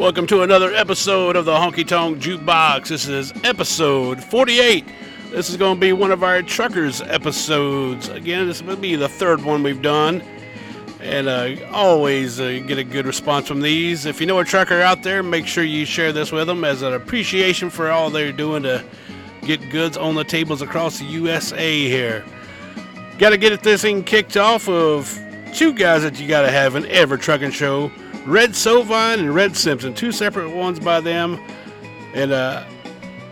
Welcome to another episode of the Honky Tonk Jukebox. This is episode 48. This is going to be one of our truckers episodes. Again, this will be the third one we've done. And uh, always uh, get a good response from these. If you know a trucker out there, make sure you share this with them as an appreciation for all they're doing to get goods on the tables across the USA here. Got to get this thing kicked off of two guys that you got to have in every trucking show Red Sovine and Red Simpson, two separate ones by them. And uh,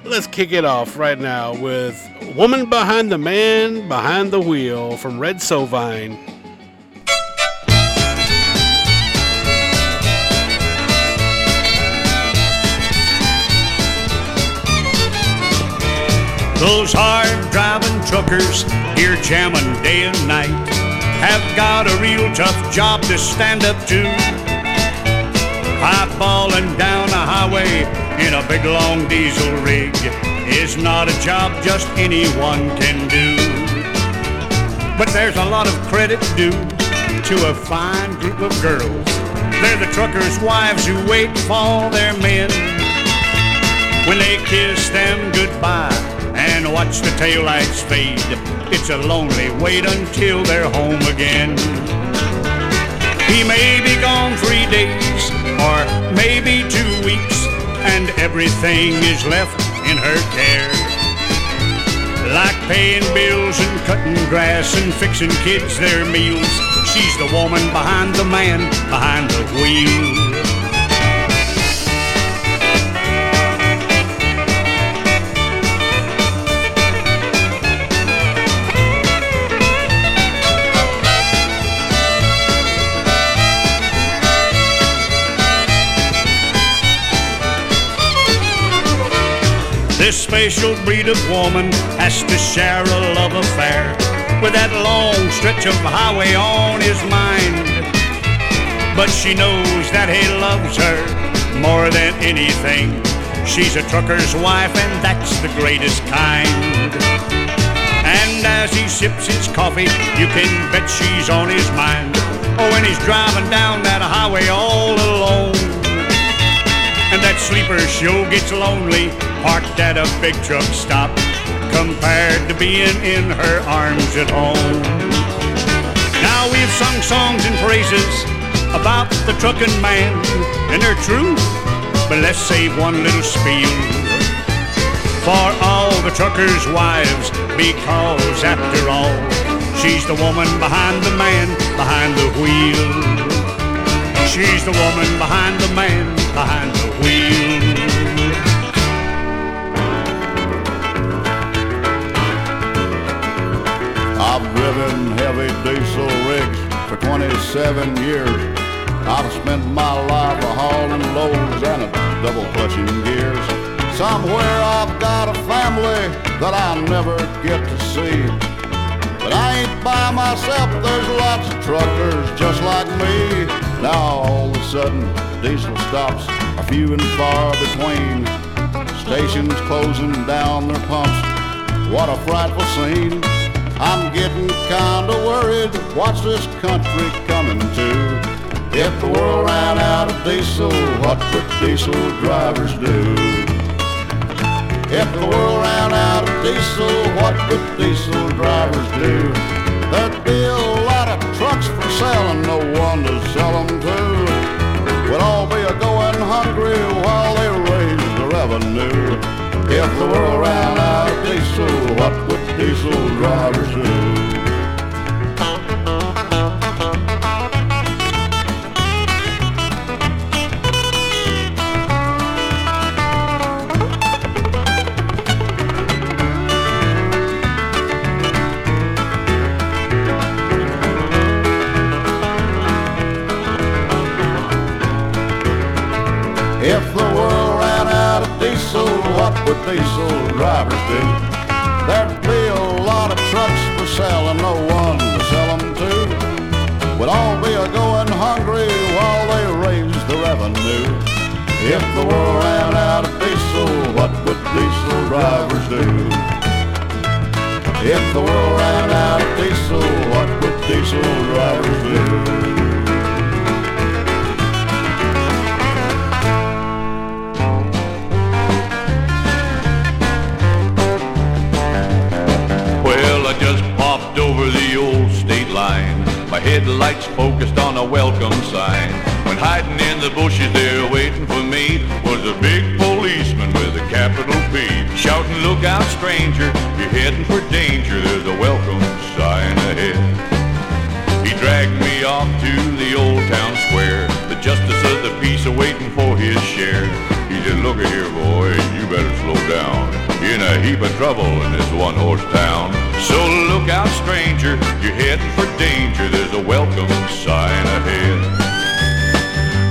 let's kick it off right now with Woman Behind the Man Behind the Wheel from Red Sovine. Those hard driving truckers here jamming day and night have got a real tough job to stand up to Eyeballing down the highway in a big long diesel rig is not a job just anyone can do. But there's a lot of credit due to a fine group of girls. They're the truckers' wives who wait for their men. When they kiss them goodbye and watch the taillights fade, it's a lonely wait until they're home again. He may be gone three days or maybe two weeks, and everything is left in her care. Like paying bills and cutting grass and fixing kids their meals, she's the woman behind the man behind the wheel. This special breed of woman has to share a love affair with that long stretch of highway on his mind. But she knows that he loves her more than anything. She's a trucker's wife, and that's the greatest kind. And as he sips his coffee, you can bet she's on his mind. Oh, when he's driving down that highway all alone. And that sleeper sure gets lonely parked at a big truck stop compared to being in her arms at home. Now we've sung songs and praises about the trucking man, and they're true, but let's save one little spiel for all the truckers' wives, because after all, she's the woman behind the man behind the wheel. She's the woman behind the man behind the wheel. I've driven heavy diesel rigs for 27 years. I've spent my life a hauling loads and a double clutching gears. Somewhere I've got a family that I never get to see. But I ain't by myself, there's lots of truckers just like me. Now all of a sudden, diesel stops are few and far between. Stations closing down their pumps. What a frightful scene. I'm getting kinda worried. What's this country coming to? If the world ran out of diesel, what would diesel drivers do? If the world ran out of diesel, what would diesel drivers do? There'd be a lot of trucks for selling, no one to sell them to. We'd all be a going hungry while they raise the revenue. If the world ran out of diesel, what would diesel drivers do? Diesel drivers do? There'd be a lot of trucks for sale and no one to sell them to. We'd all be a going hungry while they raise the revenue. If the world ran out of diesel, what would diesel drivers do? If the world ran out of diesel, what would diesel drivers do? Lights focused on a welcome sign. When hiding in the bushes there waiting for me was a big policeman with a capital P. Shouting, look out stranger, you're heading for danger, there's a welcome sign ahead. He dragged me off to the old town square, the justice of the peace awaiting for his share. He said, look here boy, you better slow down. You're in a heap of trouble in this one-horse town. So look out, stranger, you're heading for danger. There's a welcome sign ahead.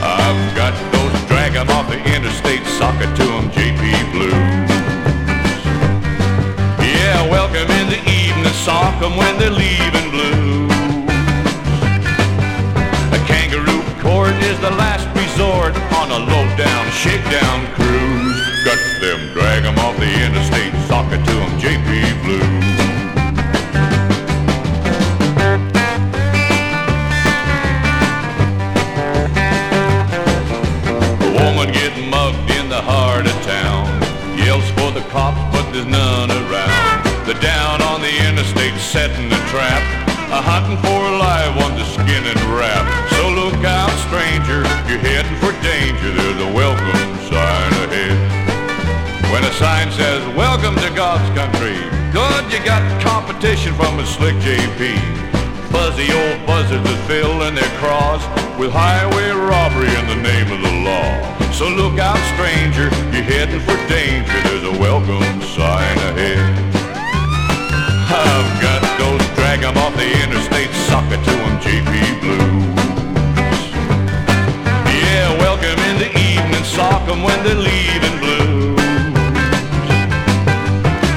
I've got those drag 'em off the interstate, sock it to 'em, JP Blues. Yeah, welcome in the evening, sock 'em when they're leaving blues. A kangaroo court is the last resort on a low-down, shakedown cruise. Got them, drag 'em off the interstate, sock it to 'em, JP Blues. There's none around. They're down on the interstate setting a trap. A hunting for a live one to skin and wrap. So look out, stranger, you're heading for danger. There's a welcome sign ahead. When a sign says, welcome to God's country, good, you got competition from a slick JP. Fuzzy old buzzards that fill in their cross with highway robbery in the name of the law. So look out, stranger, you're heading for danger. There's a welcome sign ahead. I've got those drag 'em off the interstate, sock it to 'em, JP Blues. Yeah, welcome in the evening, sock 'em when they're leaving blues.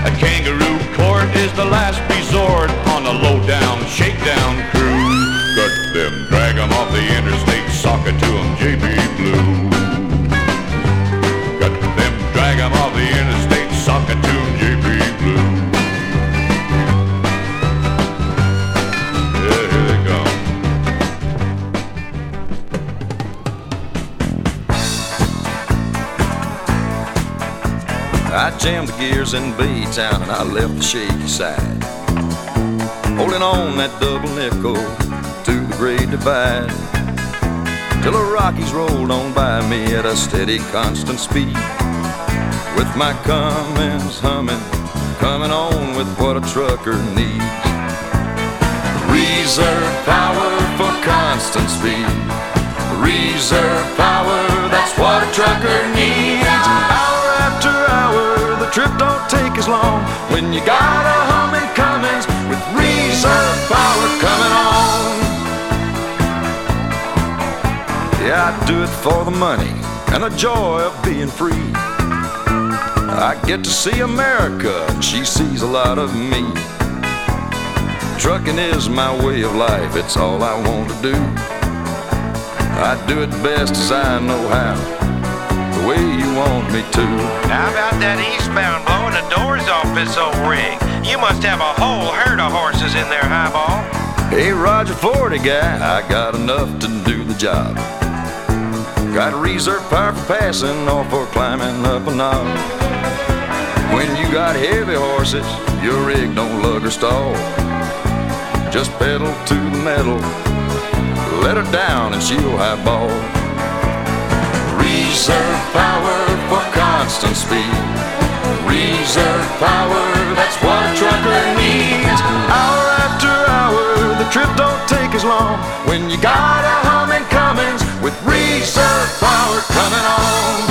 A kangaroo court is the last resort on a low-down, shakedown cruise. Got them, drag 'em off the interstate, sock it to 'em, JP Blues. Gears in B-Town and I left the shaky side. Holding on that double nickel to the great divide. Till the Rockies rolled on by me at a steady, constant speed. With my Cummins humming, coming on with what a trucker needs. Reserve power for constant speed. Reserve power, that's what a trucker needs. Hour after hour, the trip don't long when you got a humming Cummins with reserve power coming on. Yeah, I do it for the money and the joy of being free. I get to see America, and she sees a lot of me. Trucking is my way of life, it's all I want to do. I do it best as I know how, the way you want me to. How about that eastbound doors off this old rig? You must have a whole herd of horses in there, Highball. Hey, Roger 40 guy, I got enough to do the job. Got reserve power for passing or for climbing up a knob. When you got heavy horses, your rig don't lug or stall. Just pedal to the metal, let her down and she'll highball. Reserve power for constant speed. Reserve power, that's what a trucker needs. Hour after hour, the trip don't take as long when you got a humming Cummins with reserve power coming on.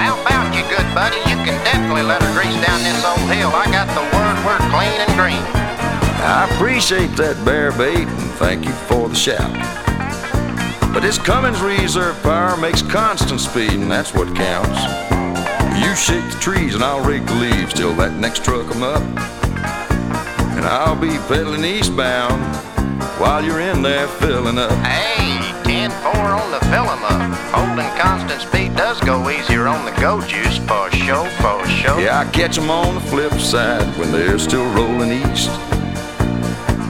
How about you, good buddy? You can definitely let her grease down this old hill. I got the word we're clean and green. I appreciate that bear bait and thank you for the shout. But this Cummins reserve power makes constant speed, and that's what counts. You shake the trees and I'll rake the leaves till that next truck come up. And I'll be pedaling eastbound while you're in there filling up. Hey, 10-4 on the fill 'em up. Holding constant speed does go easier on the go juice for sure, for sure. Yeah, I catch 'em on the flip side when they're still rolling east.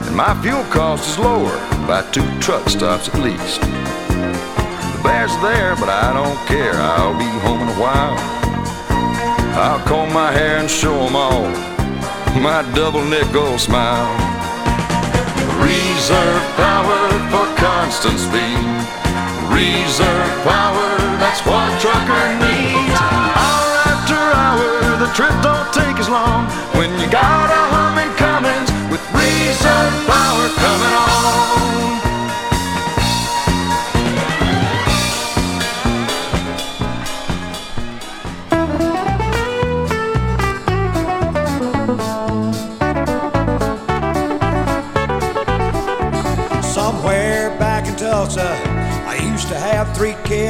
And my fuel cost is lower by two truck stops at least. The bear's there, but I don't care. I'll be home in a while. I'll comb my hair and show 'em all my double nickel smile. Reserve power for constant speed. Reserve power,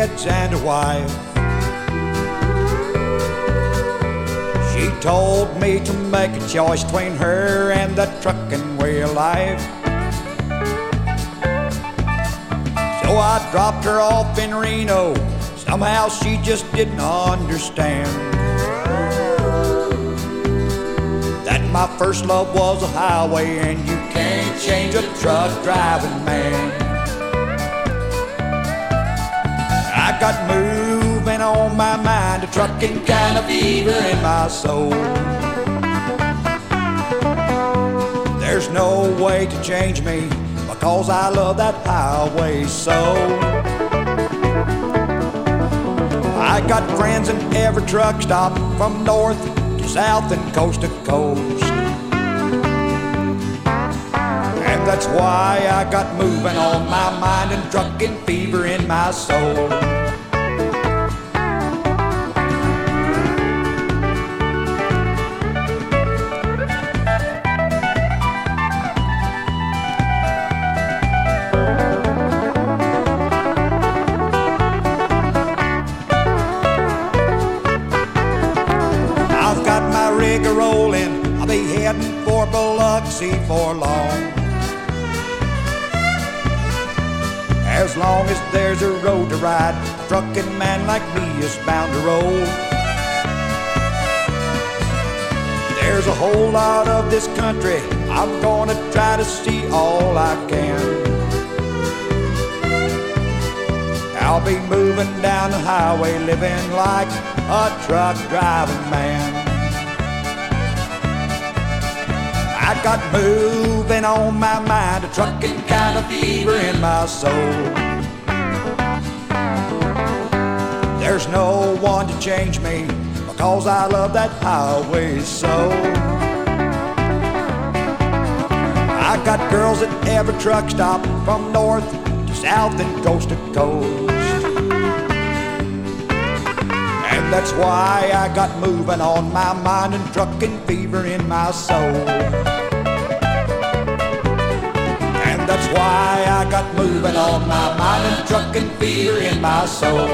kids and a wife. She told me to make a choice between her and the trucking way of life. So I dropped her off in Reno. Somehow she just didn't understand that my first love was a highway and you can't change a truck driving man. I got moving on my mind, a trucking kind of fever in my soul. There's no way to change me because I love that highway so. I got friends in every truck stop from north to south and coast to coast. And that's why I got moving on my mind and trucking fever in my soul. Biloxi for long. As long as there's a road to ride, a trucking man like me is bound to roll. There's a whole lot of this country. I'm gonna try to see all I can. I'll be moving down the highway, living like a truck driving man. Got moving on my mind, a trucking kind of fever in my soul. There's no one to change me because I love that highway so. I got girls at every truck stop from north to south and coast to coast. And that's why I got moving on my mind and trucking fever in my soul. I got moving on my mind and trucking fever in my soul.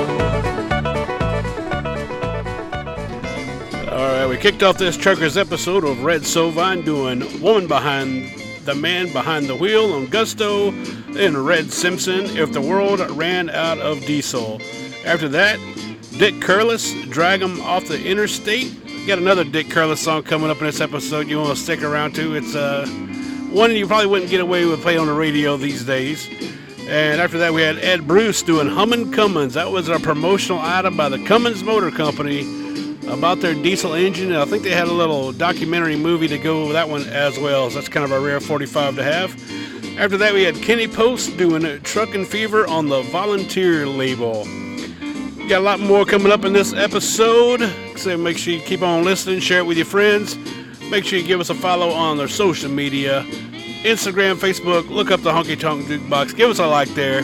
All right, we kicked off this Truckers episode of Red Sovine doing Woman Behind the Man Behind the Wheel on Gusto and Red Simpson If the World Ran Out of Diesel. After that, Dick Curless, him Off the Interstate. Got another Dick Curless song coming up in this episode you want to stick around to. It's uh, one you probably wouldn't get away with playing on the radio these days. And after that, we had Ed Bruce doing Hummin' Cummins. That was our promotional item by the Cummins Motor Company about their diesel engine. And I think they had a little documentary movie to go with that one as well. So that's kind of a rare 45 to have. After that, we had Kenny Post doing Truckin' Fever on the Volunteer label. Got a lot more coming up in this episode. So make sure you keep on listening, share it with your friends. Make sure you give us a follow on their social media Instagram, Facebook. Look up the Honky Tonk Jukebox. Give us a like there,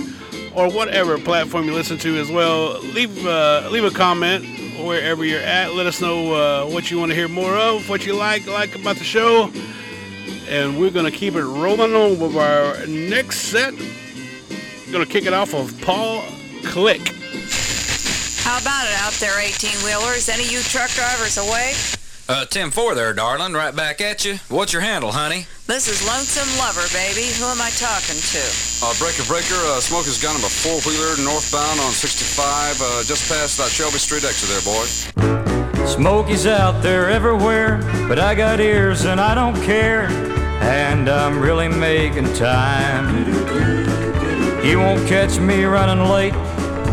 or whatever platform you listen to as well. Leave uh, leave a comment wherever you're at. Let us know uh, what you want to hear more of, what you like like about the show, and we're gonna keep it rolling on with our next set. Gonna kick it off with Paul Click. How about it out there, 18 wheelers? Any of you truck drivers awake? Uh, 10-4 there, darling. Right back at you. What's your handle, honey? This is Lonesome Lover, baby. Who am I talking to? Uh, breaker, breaker, uh, Smoker's gun of a four-wheeler northbound on 65, uh, just past that Shelby Street exit there, boy. Smokey's out there everywhere, but I got ears and I don't care. And I'm really making time. You won't catch me running late,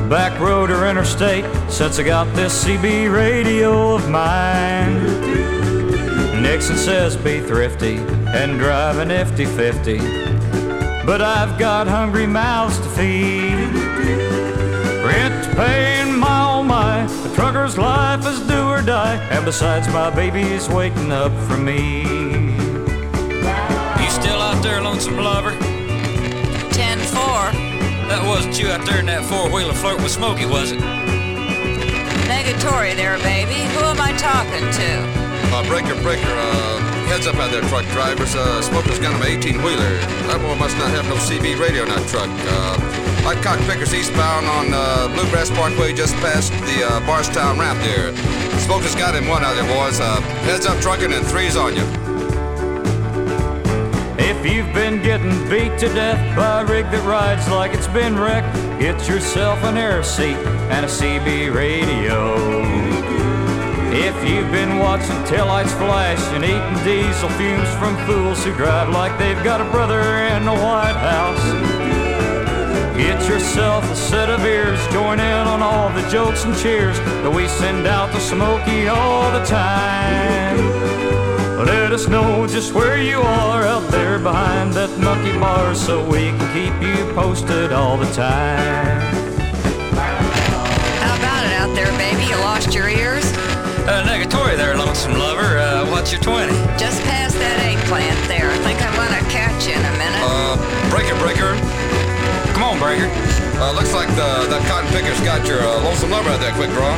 back road or interstate, since I got this CB radio of mine. Nixon says be thrifty and drive a nifty 50. but I've got hungry mouths to feed. Rent to pay and my oh my, the trucker's life is do or die, and besides my baby's waiting up for me. You still out there, lonesome lover? 10 4. That wasn't you out there in that four wheeler flirt with Smokey, was it? Negatory there, baby. Who am I talking to? Uh, breaker, breaker, uh, heads up out there, truck drivers. Uh, Smoker's got him an 18 wheeler. That boy must not have no CB radio in that truck. Uh, I caught Pickers eastbound on uh, Bluegrass Parkway just past the uh, Bardstown ramp there. Smoker's got him one out there, boys. Uh, heads up trucking and three's on you. You've been getting beat to death by a rig that rides like it's been wrecked, get yourself an air seat and a CB radio. If you've been watching taillights flash and eating diesel fumes from fools who drive like they've got a brother in the White House, get yourself a set of ears, join in on all the jokes and cheers that we send out to Smokey all the time. Let us know just where you are out there behind that monkey bar so we can keep you posted all the time. How about it out there, baby? You lost your ears? Uh, negatory there, lonesome lover. Uh, what's your 20? Just past that eggplant there. I think I'm gonna catch you in a minute. Uh, breaker, breaker. Come on, breaker. Uh, looks like the, that cotton picker's got your uh, lonesome lover out there, quick draw.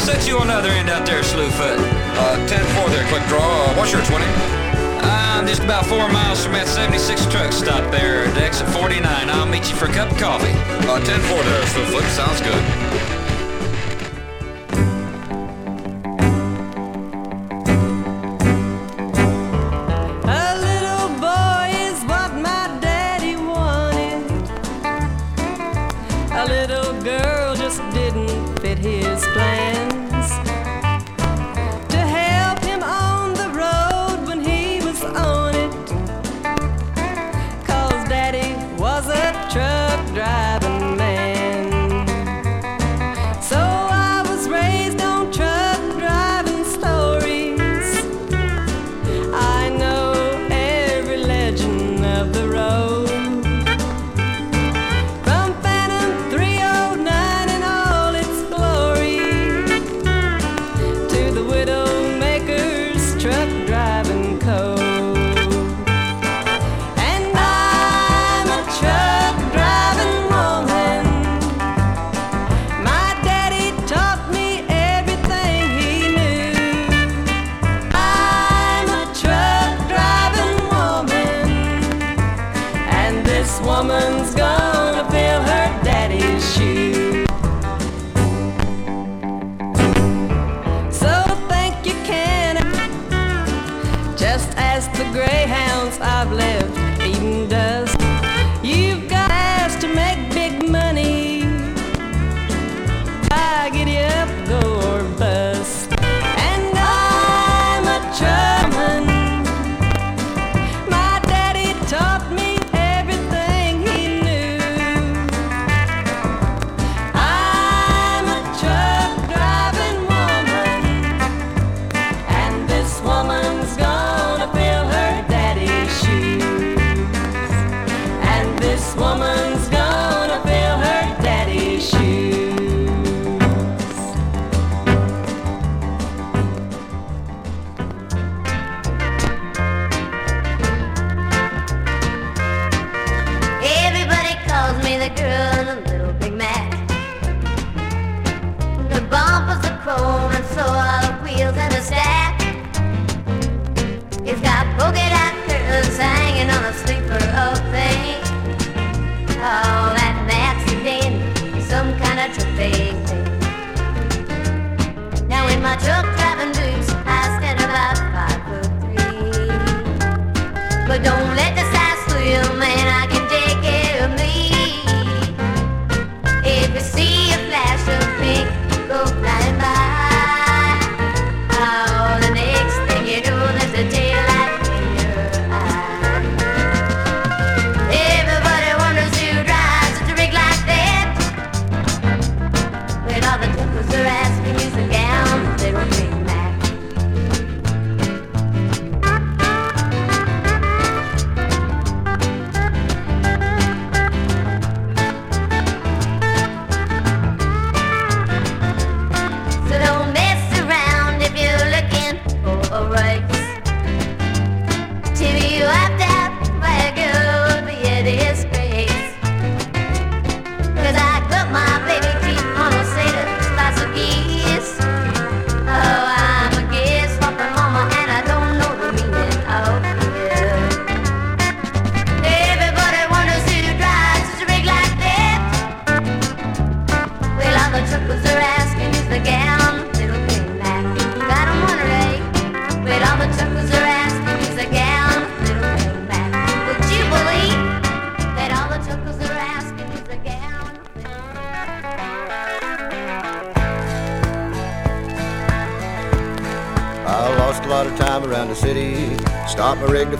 Set you on the other end out there, Slewfoot. Uh, 10-4 there, quick draw. Uh, what's your 20? I'm just about four miles from that 76 truck stop there at exit 49. I'll meet you for a cup of coffee. Uh, 10-4 there, Slewfoot. Sounds good.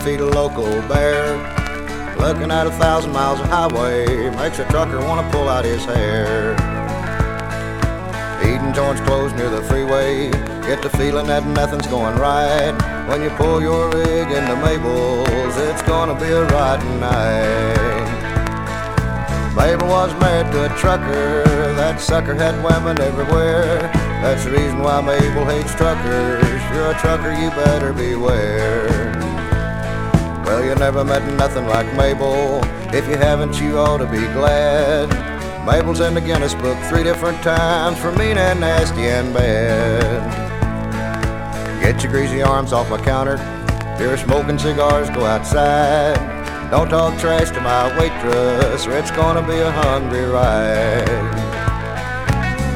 Feed a local bear. Looking at a thousand miles of highway makes a trucker wanna pull out his hair. Eating joints closed near the freeway, get the feeling that nothing's going right. When you pull your rig into Mabel's, it's gonna be a riding night. Mabel was married to a trucker, that sucker had women everywhere. That's the reason why Mabel hates truckers. You're a trucker, you better beware. You never met nothing like Mabel. If you haven't, you ought to be glad. Mabel's in the Guinness Book three different times for mean and nasty and bad. Get your greasy arms off my counter. If you're smoking cigars, go outside. Don't talk trash to my waitress, or it's gonna be a hungry ride.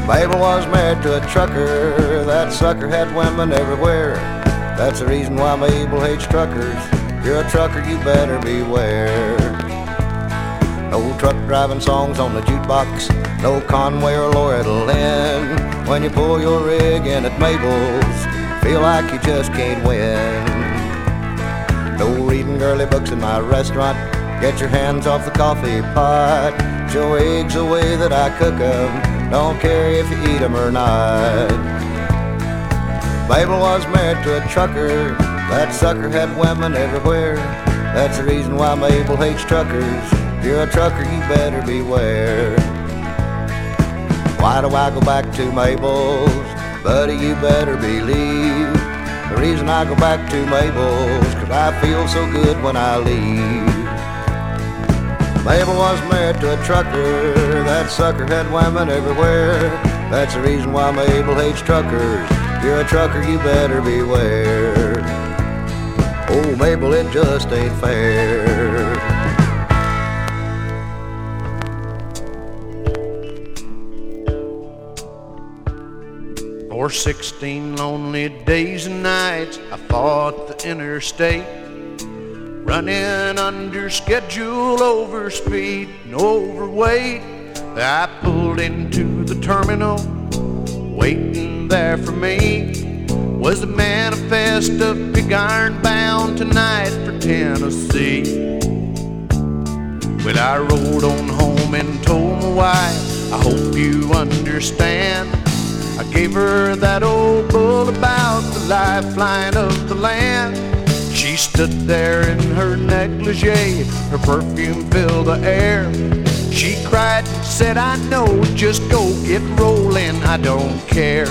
Mabel was married to a trucker. That sucker had women everywhere. That's the reason why Mabel hates truckers. You're a trucker, you better beware. No truck driving songs on the jukebox. No Conway or Loretta Lynn. When you pull your rig in at Mabel's, feel like you just can't win. No reading girly books in my restaurant. Get your hands off the coffee pot. Show eggs the way that I cook 'em. Don't care if you eat 'em or not. Mabel was married to a trucker. That sucker had women everywhere. That's the reason why Mabel hates truckers. If you're a trucker, you better beware. Why do I go back to Mabel's? Buddy, you better believe. The reason I go back to Mabel's, cause I feel so good when I leave. Mabel was married to a trucker, that sucker had women everywhere. That's the reason why Mabel hates truckers. If you're a trucker, you better beware. Oh, Mabel, it just ain't fair. For 16 lonely days and nights, I fought the interstate. Running under schedule, over speed and overweight. I pulled into the terminal, waiting there for me was the manifest of pig iron bound tonight for Tennessee. When I rode on home and told my wife, I hope you understand. I gave her that old bull about the lifeline of the land. She stood there in her negligee, her perfume filled the air. She cried, said, I know, just go get rolling, I don't care.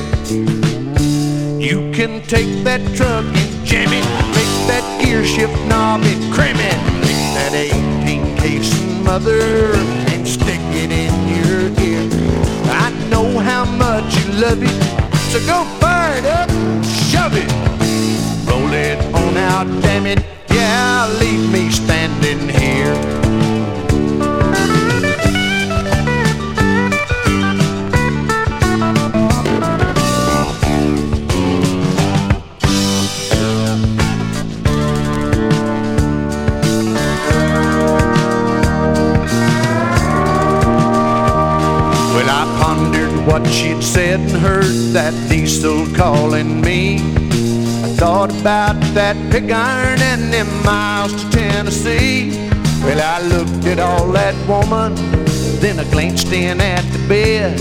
You can take that truck and jam it, make that gear shift knob and cram it, take that 18 casing mother and stick it in your ear. I know how much you love it, so go fire it up, shove it, roll it on out, damn it, yeah, leave me standing here. What she'd said and heard that diesel calling me. I thought about that pig iron and them miles to Tennessee. Well, I looked at all that woman, then I glanced in at the bed.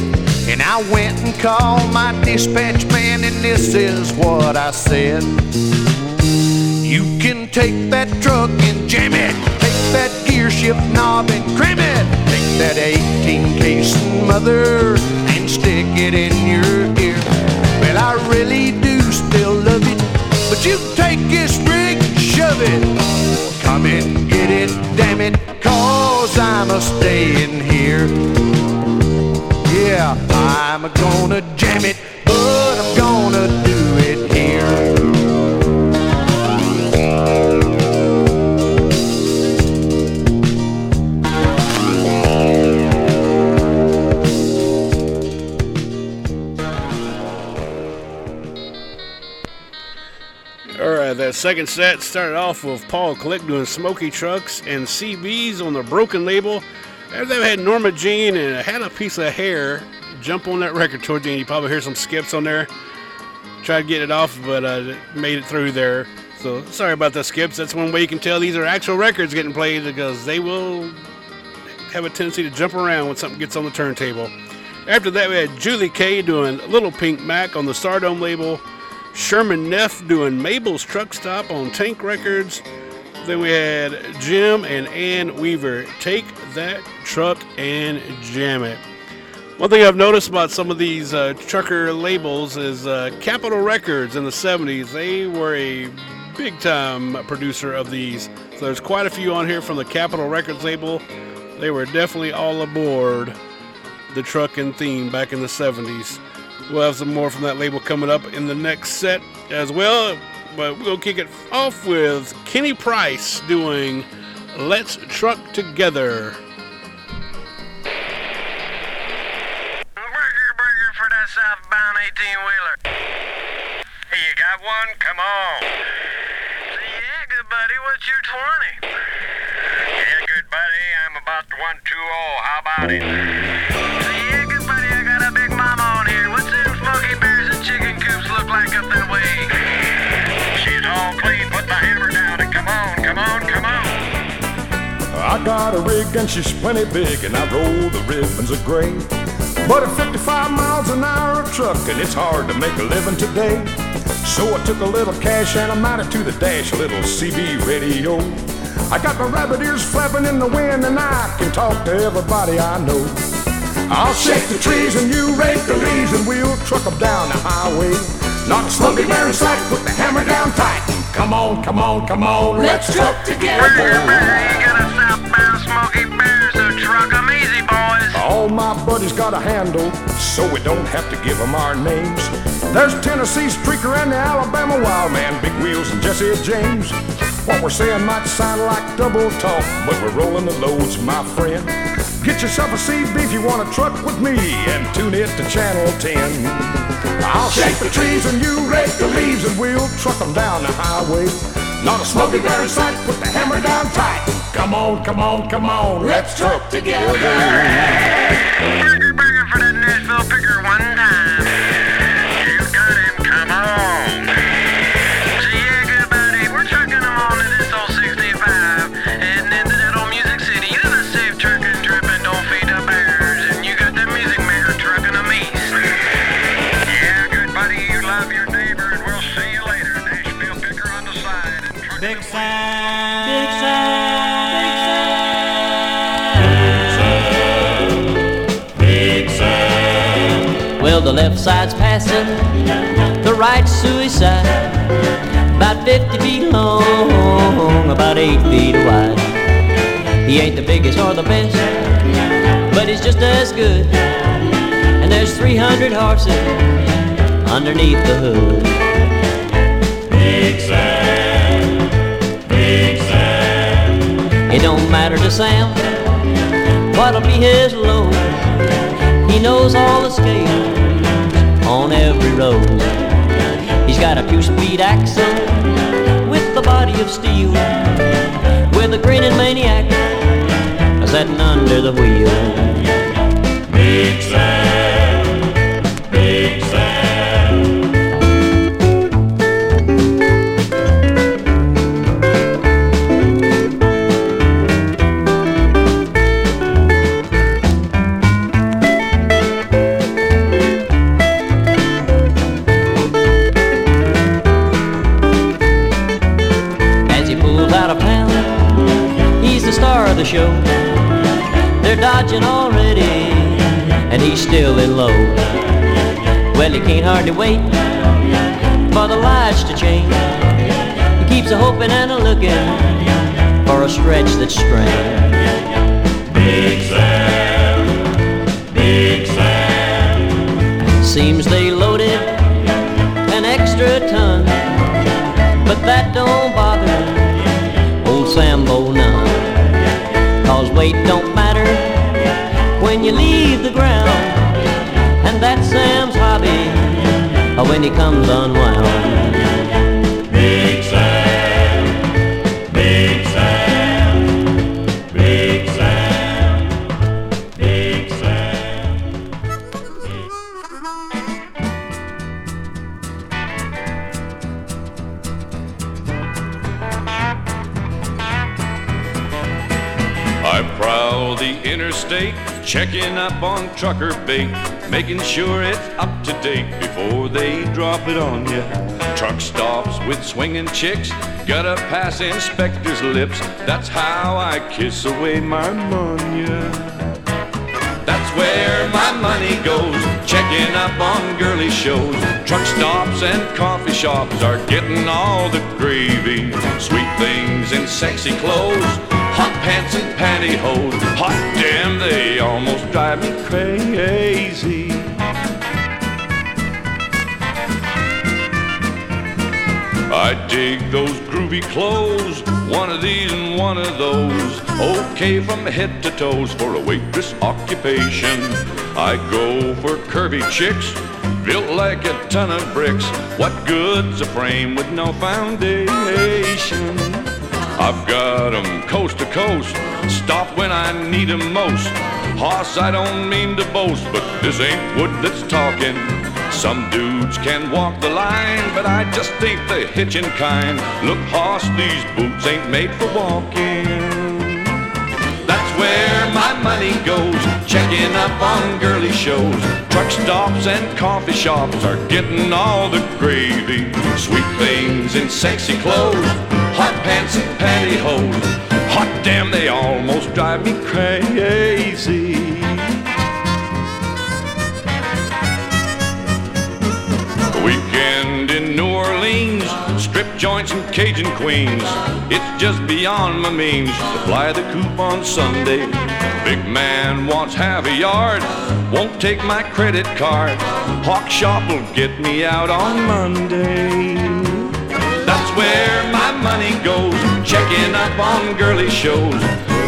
And I went and called my dispatch man, and this is what I said. You can take that truck and jam it, take that gear shift knob and cram it, take that 18 casing mother and stick it in your ear. Well, I really do still love it, but you take this rig shove it. Come and get it, damn it, cause I'm a staying here. Yeah, I'm a gonna jam it, second set started off with Paul Click doing Smoky Trucks and CBs on the Brokun label. After they had Norma Jean and had a piece of hair jump on that record towards the end. You probably hear some skips on there. Tried getting it off, but uh, made it through there. So sorry about the skips. That's one way you can tell these are actual records getting played because they will have a tendency to jump around when something gets on the turntable. After that, we had Julie Kay doing Little Pink Mac on the Stardome label. Sherman Neff doing Mabel's Truck Stop on Tank Records. Then we had Jim and Anne Weaver, Take That Truck and Jam It. One thing I've noticed about some of these uh, trucker labels is uh, Capitol Records in the 70s, they were a big time producer of these. So there's quite a few on here from the Capitol Records label. They were definitely all aboard the trucking theme back in the 70s. We'll have some more from that label coming up in the next set as well. But to kick it off with Kenny Price doing Let's Truck Together. for that southbound 18 wheeler. Hey, you got one? Come on. Yeah, good buddy, what's your 20? Yeah, good buddy, I'm about to 120. How about it? I got a rig and she's plenty big, and I roll the ribbons of gray. But at 55 miles an hour of trucking, it's hard to make a living today. So I took a little cash and I mounted to the dash, a little CB radio. I got my rabbit ears flapping in the wind, and I can talk to everybody I know. I'll shake the trees and you rake the leaves, and we'll truck 'em down the highway. Sluggy bear in sight, put the hammer down tight. Come on, come on, come on, let's truck together. All my buddies got a handle, so we don't have to give 'em our names. There's Tennessee Streaker and the Alabama Wildman, Big Wheels and Jesse James. What we're saying might sound like double talk, but we're rolling the loads, my friend. Get yourself a CB if you want to truck with me and tune it to Channel 10. I'll shake the trees and you rake the leaves and we'll truck 'em down the highway. Not a smoky bear in sight, put the hammer down tight. Come on, come on, come on, let's truck together. Well, the left side's passing, the right's suicide. About 50 feet long, about 8 feet wide. He ain't the biggest or the best, but he's just as good. And there's 300 horses underneath the hood. Big Sam. Big Sam. It don't matter to Sam what'll be his load. He knows all the scales on every road. He's got a two-speed axle with the body of steel, with a grinning maniac sitting under the wheel. Big Sam. The show. They're dodging already, and he's still in low. Well, he can't hardly wait for the lights to change. He keeps a hoping and a looking for a stretch that's strange. Big Sam. Big Sam. Seems they loaded an extra ton, but that don't weight don't matter when you leave the ground, and that's Sam's hobby uh, when he comes unwound. Interstate, checking up on trucker bait, making sure it's up to date before they drop it on you. Truck stops with swinging chicks, gotta pass inspector's lips. That's how I kiss away my money. That's where my money goes, checking up on girly shows. Truck stops and coffee shops are getting all the gravy. Sweet things in sexy clothes, hot pants and pantyhose. Hot damn, they almost drive me crazy. I dig those groovy clothes, one of these and one of those. Okay from head to toes for a waitress occupation. I go for curvy chicks, built like a ton of bricks. What good's a frame with no foundation? I've got 'em coast to coast, stop when I need 'em most. Hoss, I don't mean to boast, but this ain't wood that's talking. Some dudes can walk the line, but I just ain't the hitching kind. Look, hoss, these boots ain't made for walking. That's where my money goes, checking up on girly shows. Truck stops and coffee shops are getting all the gravy. Sweet things in sexy clothes, hot pants and pantyhose. Hot damn, they almost drive me crazy. Weekend in New Orleans, strip joints and Cajun queens. It's just beyond my means to fly the coop on Sunday. Big man wants half a yard, won't take my credit card. Hawk shop will get me out on Monday. That's where money goes, checking up on girly shows.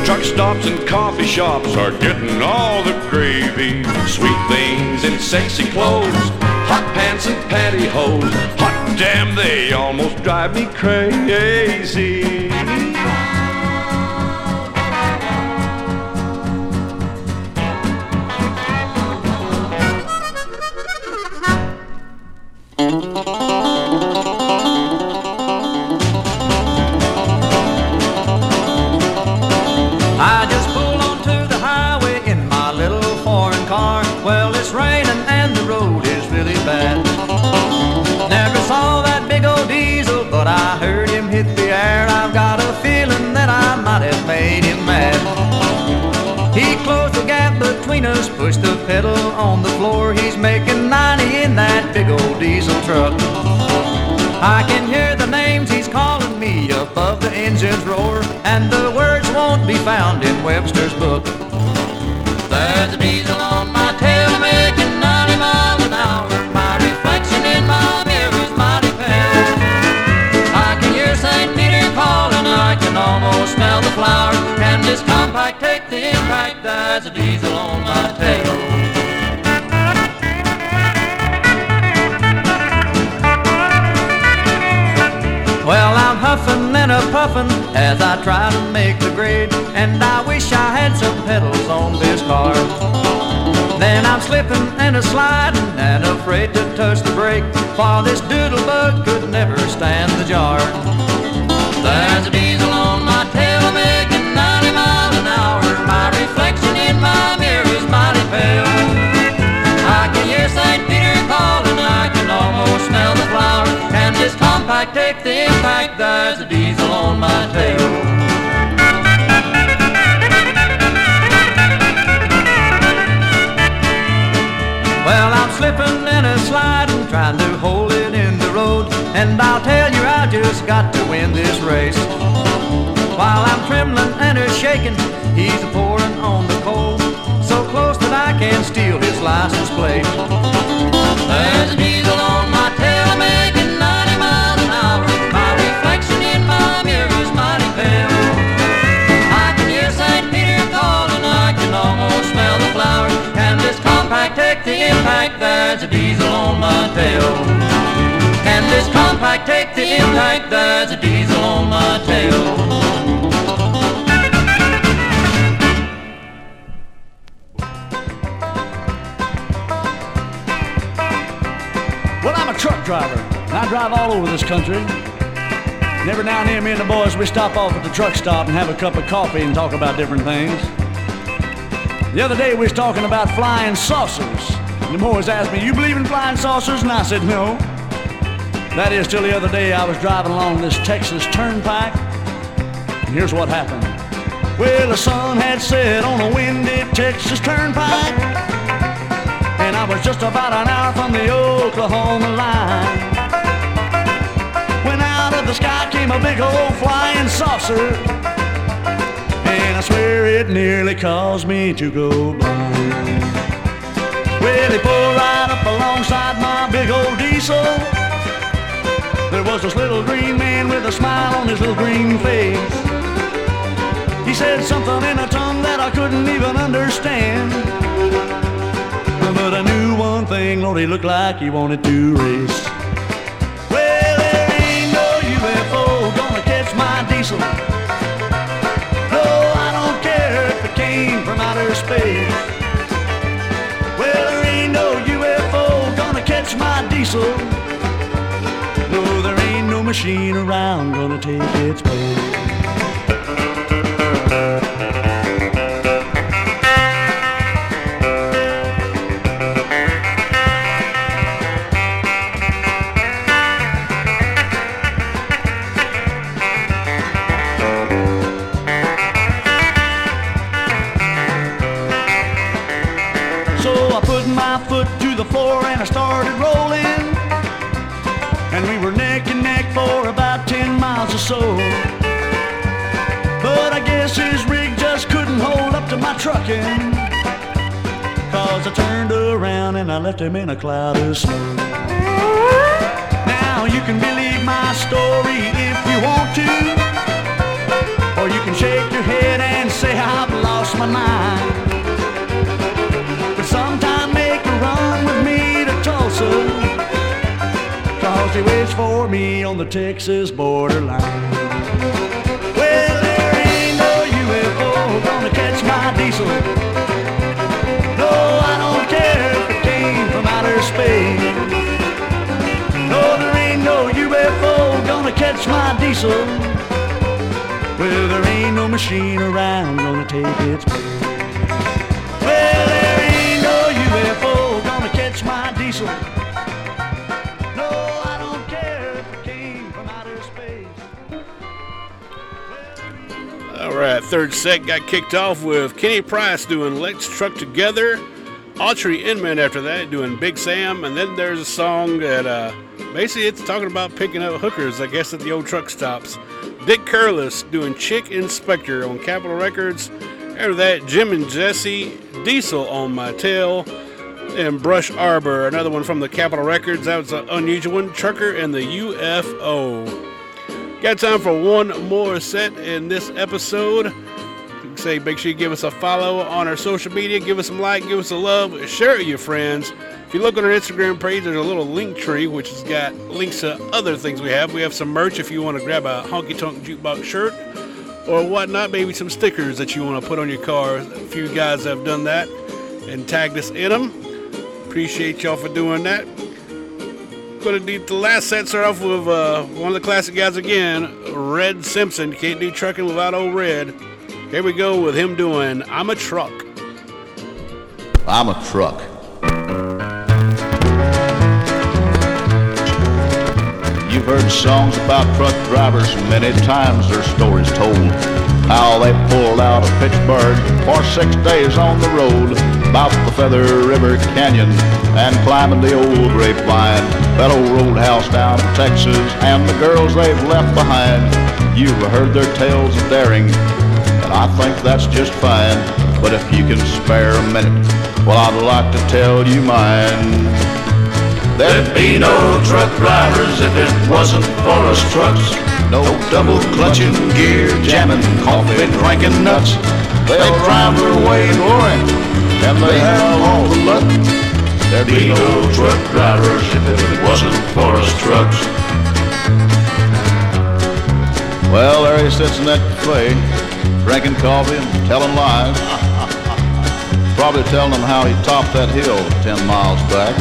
Truck stops and coffee shops are getting all the gravy. Sweet things in sexy clothes, hot pants and pantyhose. Hot damn, they almost drive me crazy. Floor. He's making 90 in that big old diesel truck. I can hear the names he's calling me above the engine's roar, and the words won't be found in Webster's book. There's a diesel on my tail making 90 miles an hour. My reflection in my mirror is mighty pale. I can hear St. Peter calling, I can almost smell the flour. Can this compact take the impact? There's a diesel on my tail. As I try to make the grade, and I wish I had some pedals on this car. Then I'm slipping and a sliding and afraid to touch the brake, for this doodlebug could never stand the jar. There's a diesel compact take the impact? There's a diesel on my tail. Well, I'm slipping and a sliding, trying to hold it in the road. And I'll tell you, I just got to win this race. While I'm trembling and a shaking, he's a pouring on the coal. So close that I can steal his license plate. Flour. Can this compact take the impact? There's a diesel on my tail. Can this compact take the impact? There's a diesel on my tail. Well, I'm a truck driver, and I drive all over this country. And every now and then, me and the boys, we stop off at the truck stop and have a cup of coffee and talk about different things. The other day we was talking about flying saucers. And the boys asked me, you believe in flying saucers? And I said, no. That is, till the other day I was driving along this Texas turnpike. And here's what happened. Well, the sun had set on a windy Texas turnpike. And I was just about an hour from the Oklahoma line. When out of the sky came a big old flying saucer. And I swear it nearly caused me to go blind. Well, he pulled right up alongside my big old diesel. There was this little green man with a smile on his little green face. He said something in a tongue that I couldn't even understand. But I knew one thing, Lord, he looked like he wanted to race. My diesel. No, there ain't no machine around gonna take its place. Trucking. Cause I turned around and I left him in a cloud of snow. Now you can believe my story if you want to. Or you can shake your head and say I've lost my mind. But sometime make a run with me to Tulsa. Cause he waits for me on the Texas borderline. Diesel. No, I don't care if it came from outer space. No, there ain't no UFO gonna catch my diesel. Well, there ain't no machine around gonna take its place. Well, there ain't no UFO gonna catch my diesel. Right, third set got kicked off with Kenny Price doing Let's Truck Together. Autry Inman after that doing Big Sam. And then there's a song that uh, basically it's talking about picking up hookers, I guess, at the old truck stops. Dick Curless doing Chick Inspector on Capitol Records. After that, Jim and Jesse Diesel on My Tail. And Brush Arbor, another one from the Capitol Records. That was an unusual one. Trucker and the UFO. Got time for one more set in this episode. Say, make sure you give us a follow on our social media. Give us some like, give us a love, share it with your friends. If you look on our Instagram page, there's a little link tree which has got links to other things we have. We have some merch if you want to grab a honky tonk jukebox shirt or whatnot, maybe some stickers that you want to put on your car. A few guys have done that and tagged us in them. Appreciate y'all for doing that. Gonna do the last set start off with uh, one of the classic guys again, Red Simpson. Can't do trucking without old Red. Here we go with him doing I'm a Truck. I'm a truck. You've heard songs about truck drivers, many times their stories told. How they pulled out of Pittsburgh for six days on the road, about the Feather River Canyon and climbing the old grapevine, that old roadhouse down in Texas, and the girls they've left behind. You've heard their tales of daring, and I think that's just fine. But if you can spare a minute, well, I'd like to tell you mine. There'd be no truck drivers if it wasn't for us trucks. No double clutching gear, jamming coffee, drinking nuts. They'll drive their way in glory, and they have all the luck. There'd be no truck drivers if it wasn't for us trucks. Well, there he sits in that cafe, drinking coffee and telling lies. Probably telling them how he topped that hill 10 miles back.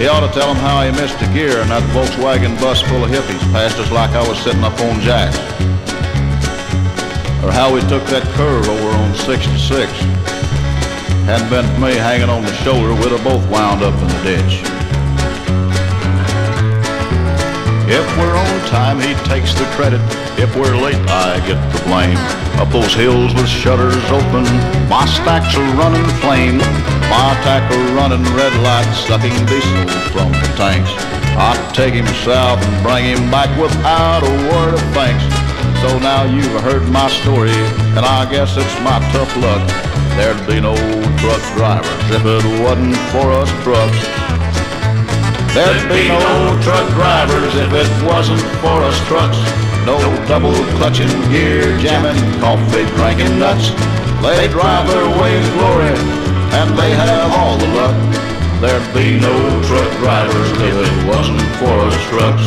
He ought to tell them how he missed a gear and that Volkswagen bus full of hippies passed us like I was sitting up on jacks. or how we took that curve over on 66. Hadn't been for me hanging on the shoulder, we'd have both wound up in the ditch. If we're on time, he takes the credit. If we're late, I get the blame. Up those hills with shutters open, my stacks are running flame. My tackle running red light, sucking diesel from the tanks. I'd take him south and bring him back without a word of thanks. So now you've heard my story, and I guess it's my tough luck. There'd be no truck drivers if it wasn't for us trucks. There'd be no truck drivers if it wasn't for us trucks. No double clutching, gear jamming, coffee drinking nuts. They drive their way to glory, and they have all the luck. There'd be no truck drivers if it wasn't for us trucks.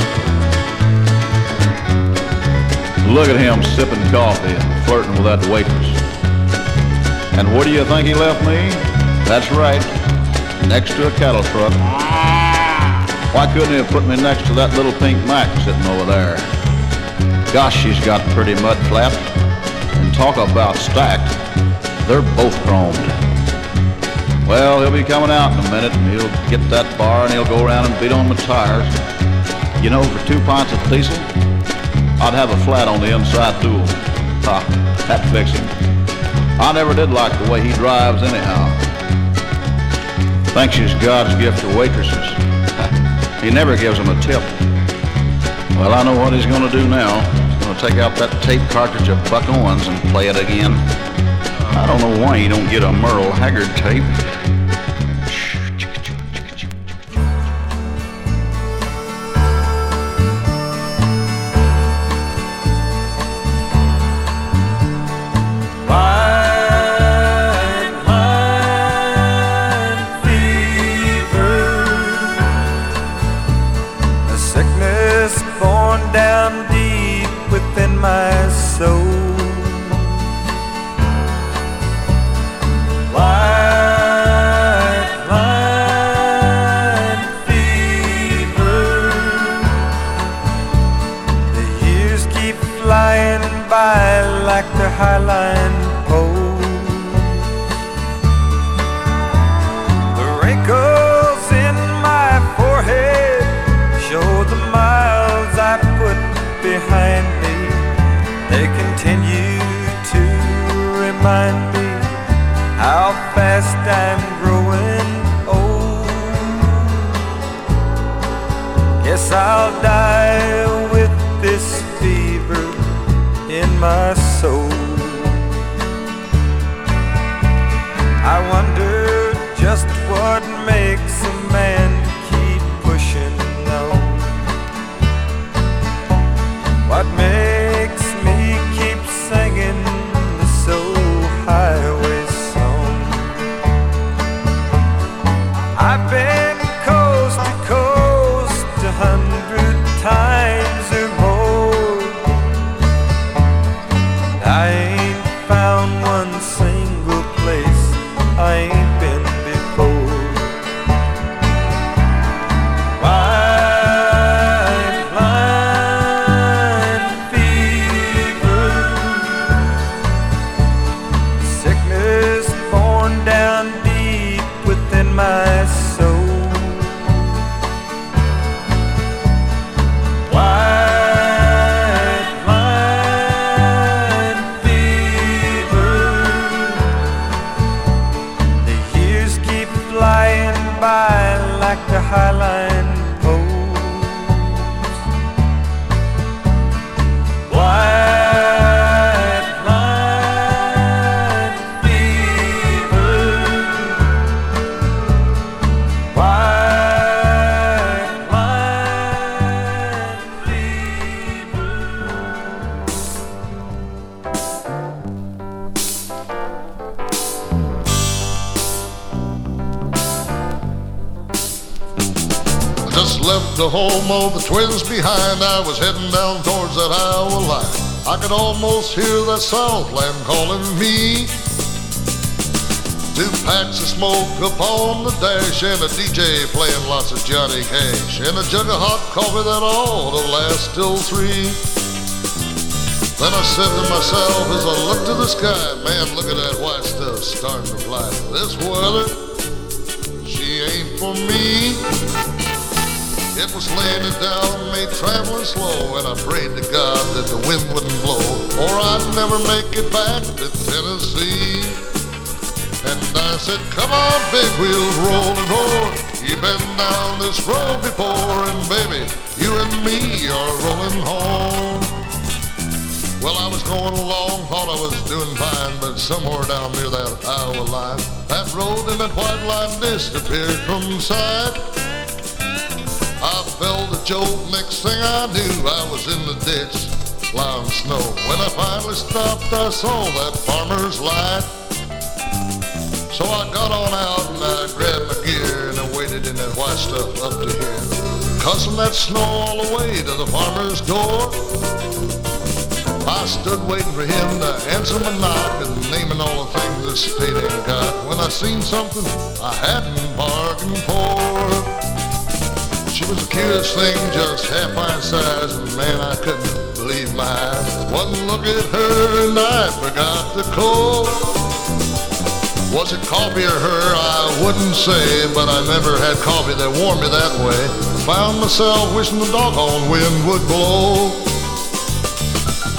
Look at him sipping coffee and flirting with that waitress. And where do you think he left me? That's right, next to a cattle truck. Why couldn't he have put me next to that little pink Mac sitting over there? Gosh, she's got pretty mud flat. And talk about stacked. They're both chromed. Well, he'll be coming out in a minute and he'll get that bar and he'll go around and beat on my tires. You know, for two pints of diesel, I'd have a flat on the inside dual. Ha, that fix him. I never did like the way he drives anyhow. Thinks he's God's gift to waitresses. He never gives them a tip. Well, I know what he's going to do now. He's going to take out that tape cartridge of Buck Owens and play it again. I don't know why he don't get a Merle Haggard tape. What makes home the twins behind. I was heading down towards that Iowa line. I could almost hear that Southland calling me. Two packs of smoke up on the dash and a DJ playing lots of Johnny Cash and a jug of hot coffee that ought to last till three. Then I said to myself as I looked to the sky, man, look at that white stuff starting to fly. This weather, she ain't for me. It was it down, made traveling slow, and I prayed to God that the wind wouldn't blow, or I'd never make it back to Tennessee. And I said, come on, big wheels, roll and roll. You've been down this road before, and baby, you and me are rolling home. Well, I was going along, thought I was doing fine, but somewhere down near that Iowa line, that road and that white line disappeared from sight. Next thing I knew, I was in the ditch, plowing snow. When I finally stopped, I saw that farmer's light. So I got on out and I grabbed my gear and I waited in that white stuff up to here, cussing that snow all the way to the farmer's door. I stood waiting for him to answer my knock and naming all the things this state ain't got. When I seen something I hadn't bargained for. She was the cutest thing, just half my size, and man, I couldn't believe my eyes. One look at her and I forgot the call. Was it coffee or her? I wouldn't say, but I never had coffee that warmed me that way. Found myself wishing the doggone wind would blow.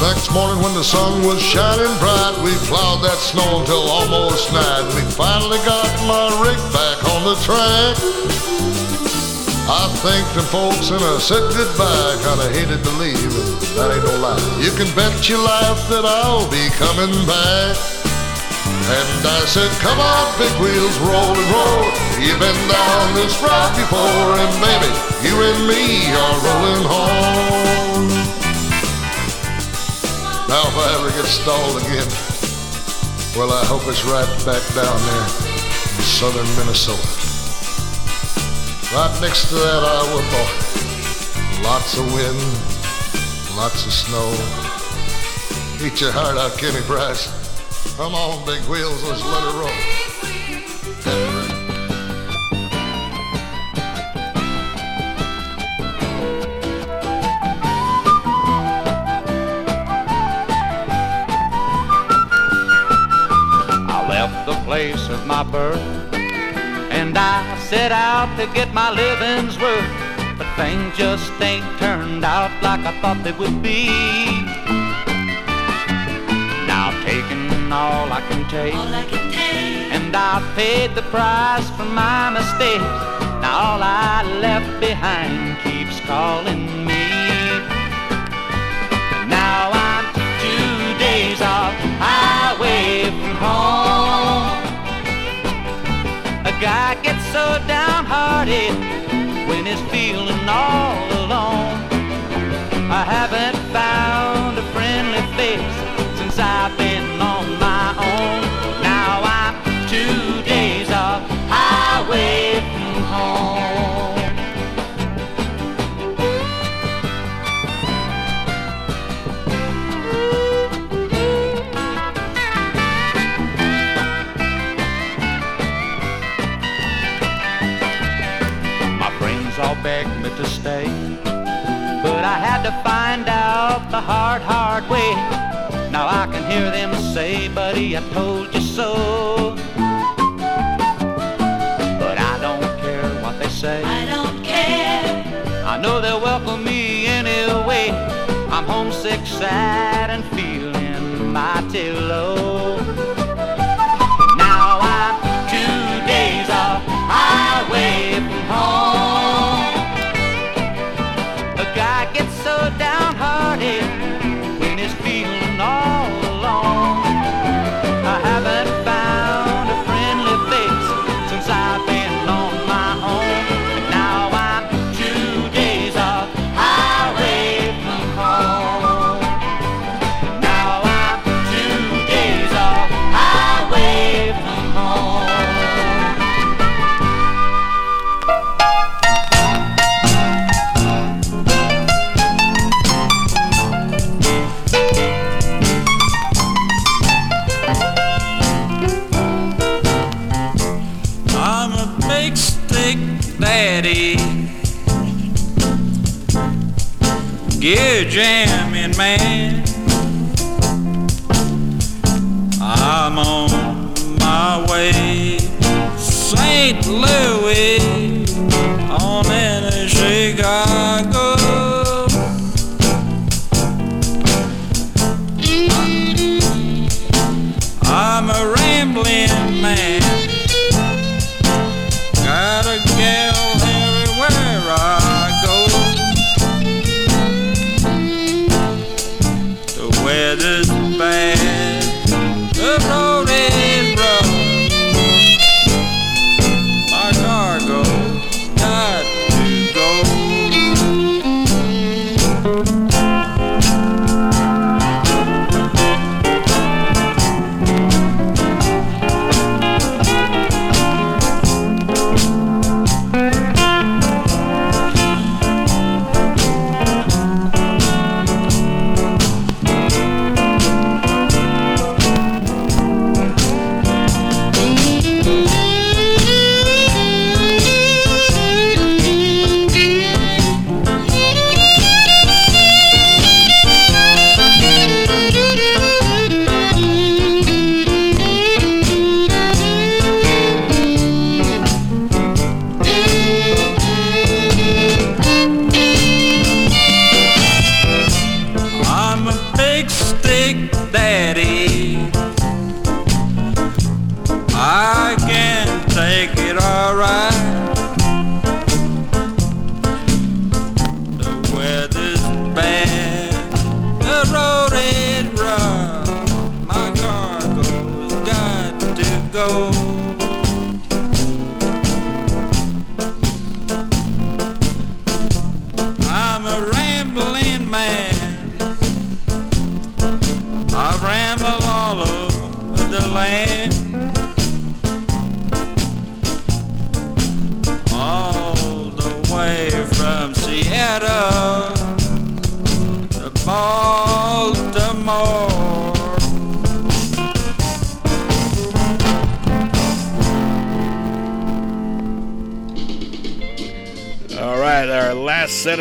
Next morning when the sun was shining bright, we plowed that snow until almost night. We finally got my rig back on the track. I thanked the folks and I said goodbye. Kinda hated to leave, but that ain't no lie. You can bet your life that I'll be coming back. And I said, come on, big wheels, roll and roll. You've been down this road before, and baby, you and me are rolling home. Now if I ever get stalled again, well, I hope it's right back down there in southern Minnesota. Right next to that Iowa border. Lots of wind, lots of snow. Eat your heart out, Kenny Price. Come on, big wheels, let's let it roll. I left the place of my birth and I set out to get my living's worth. But things just ain't turned out like I thought they would be. Now I've taken all I can take, and I've paid the price for my mistakes. Now all I left behind keeps calling me. Now I'm two days off highway from home. Guy gets so downhearted when he's feeling all alone. I haven't found a friendly face buddy, I told you so. But I don't care what they say. I don't care. I know they'll welcome me anyway. I'm homesick, sad, and feeling mighty low. Now I'm two days off highway I'm on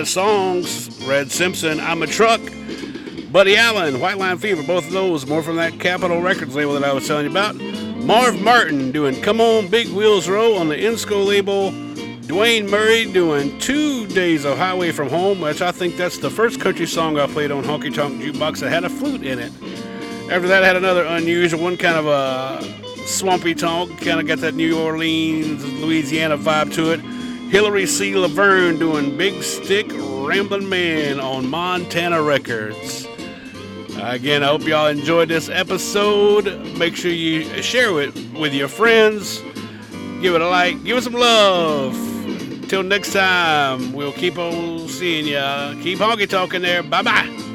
songs Red Simpson, I'm a Truck. Buddy Alan, White Line Fever, both of those, more from that Capitol Records label that I was telling you about. Marv Martin doing Come On Big Wheels Roll on the Insco label. Duane Murray doing Two Days of Highway from Home, which I think that's the first country song I played on Honky Tonk Jukebox that had a flute in it. After that, I had another unusual one, kind of a swampy tonk, kind of got that New Orleans, Louisiana vibe to it. Hillery C. Laverne doing Big Stick Ramblin' Man on Montana Records. Again, I hope y'all enjoyed this episode. Make sure you share it with your friends. Give it a like. Give it some love. Until next time, we'll keep on seeing ya. Keep honky talking there. Bye bye.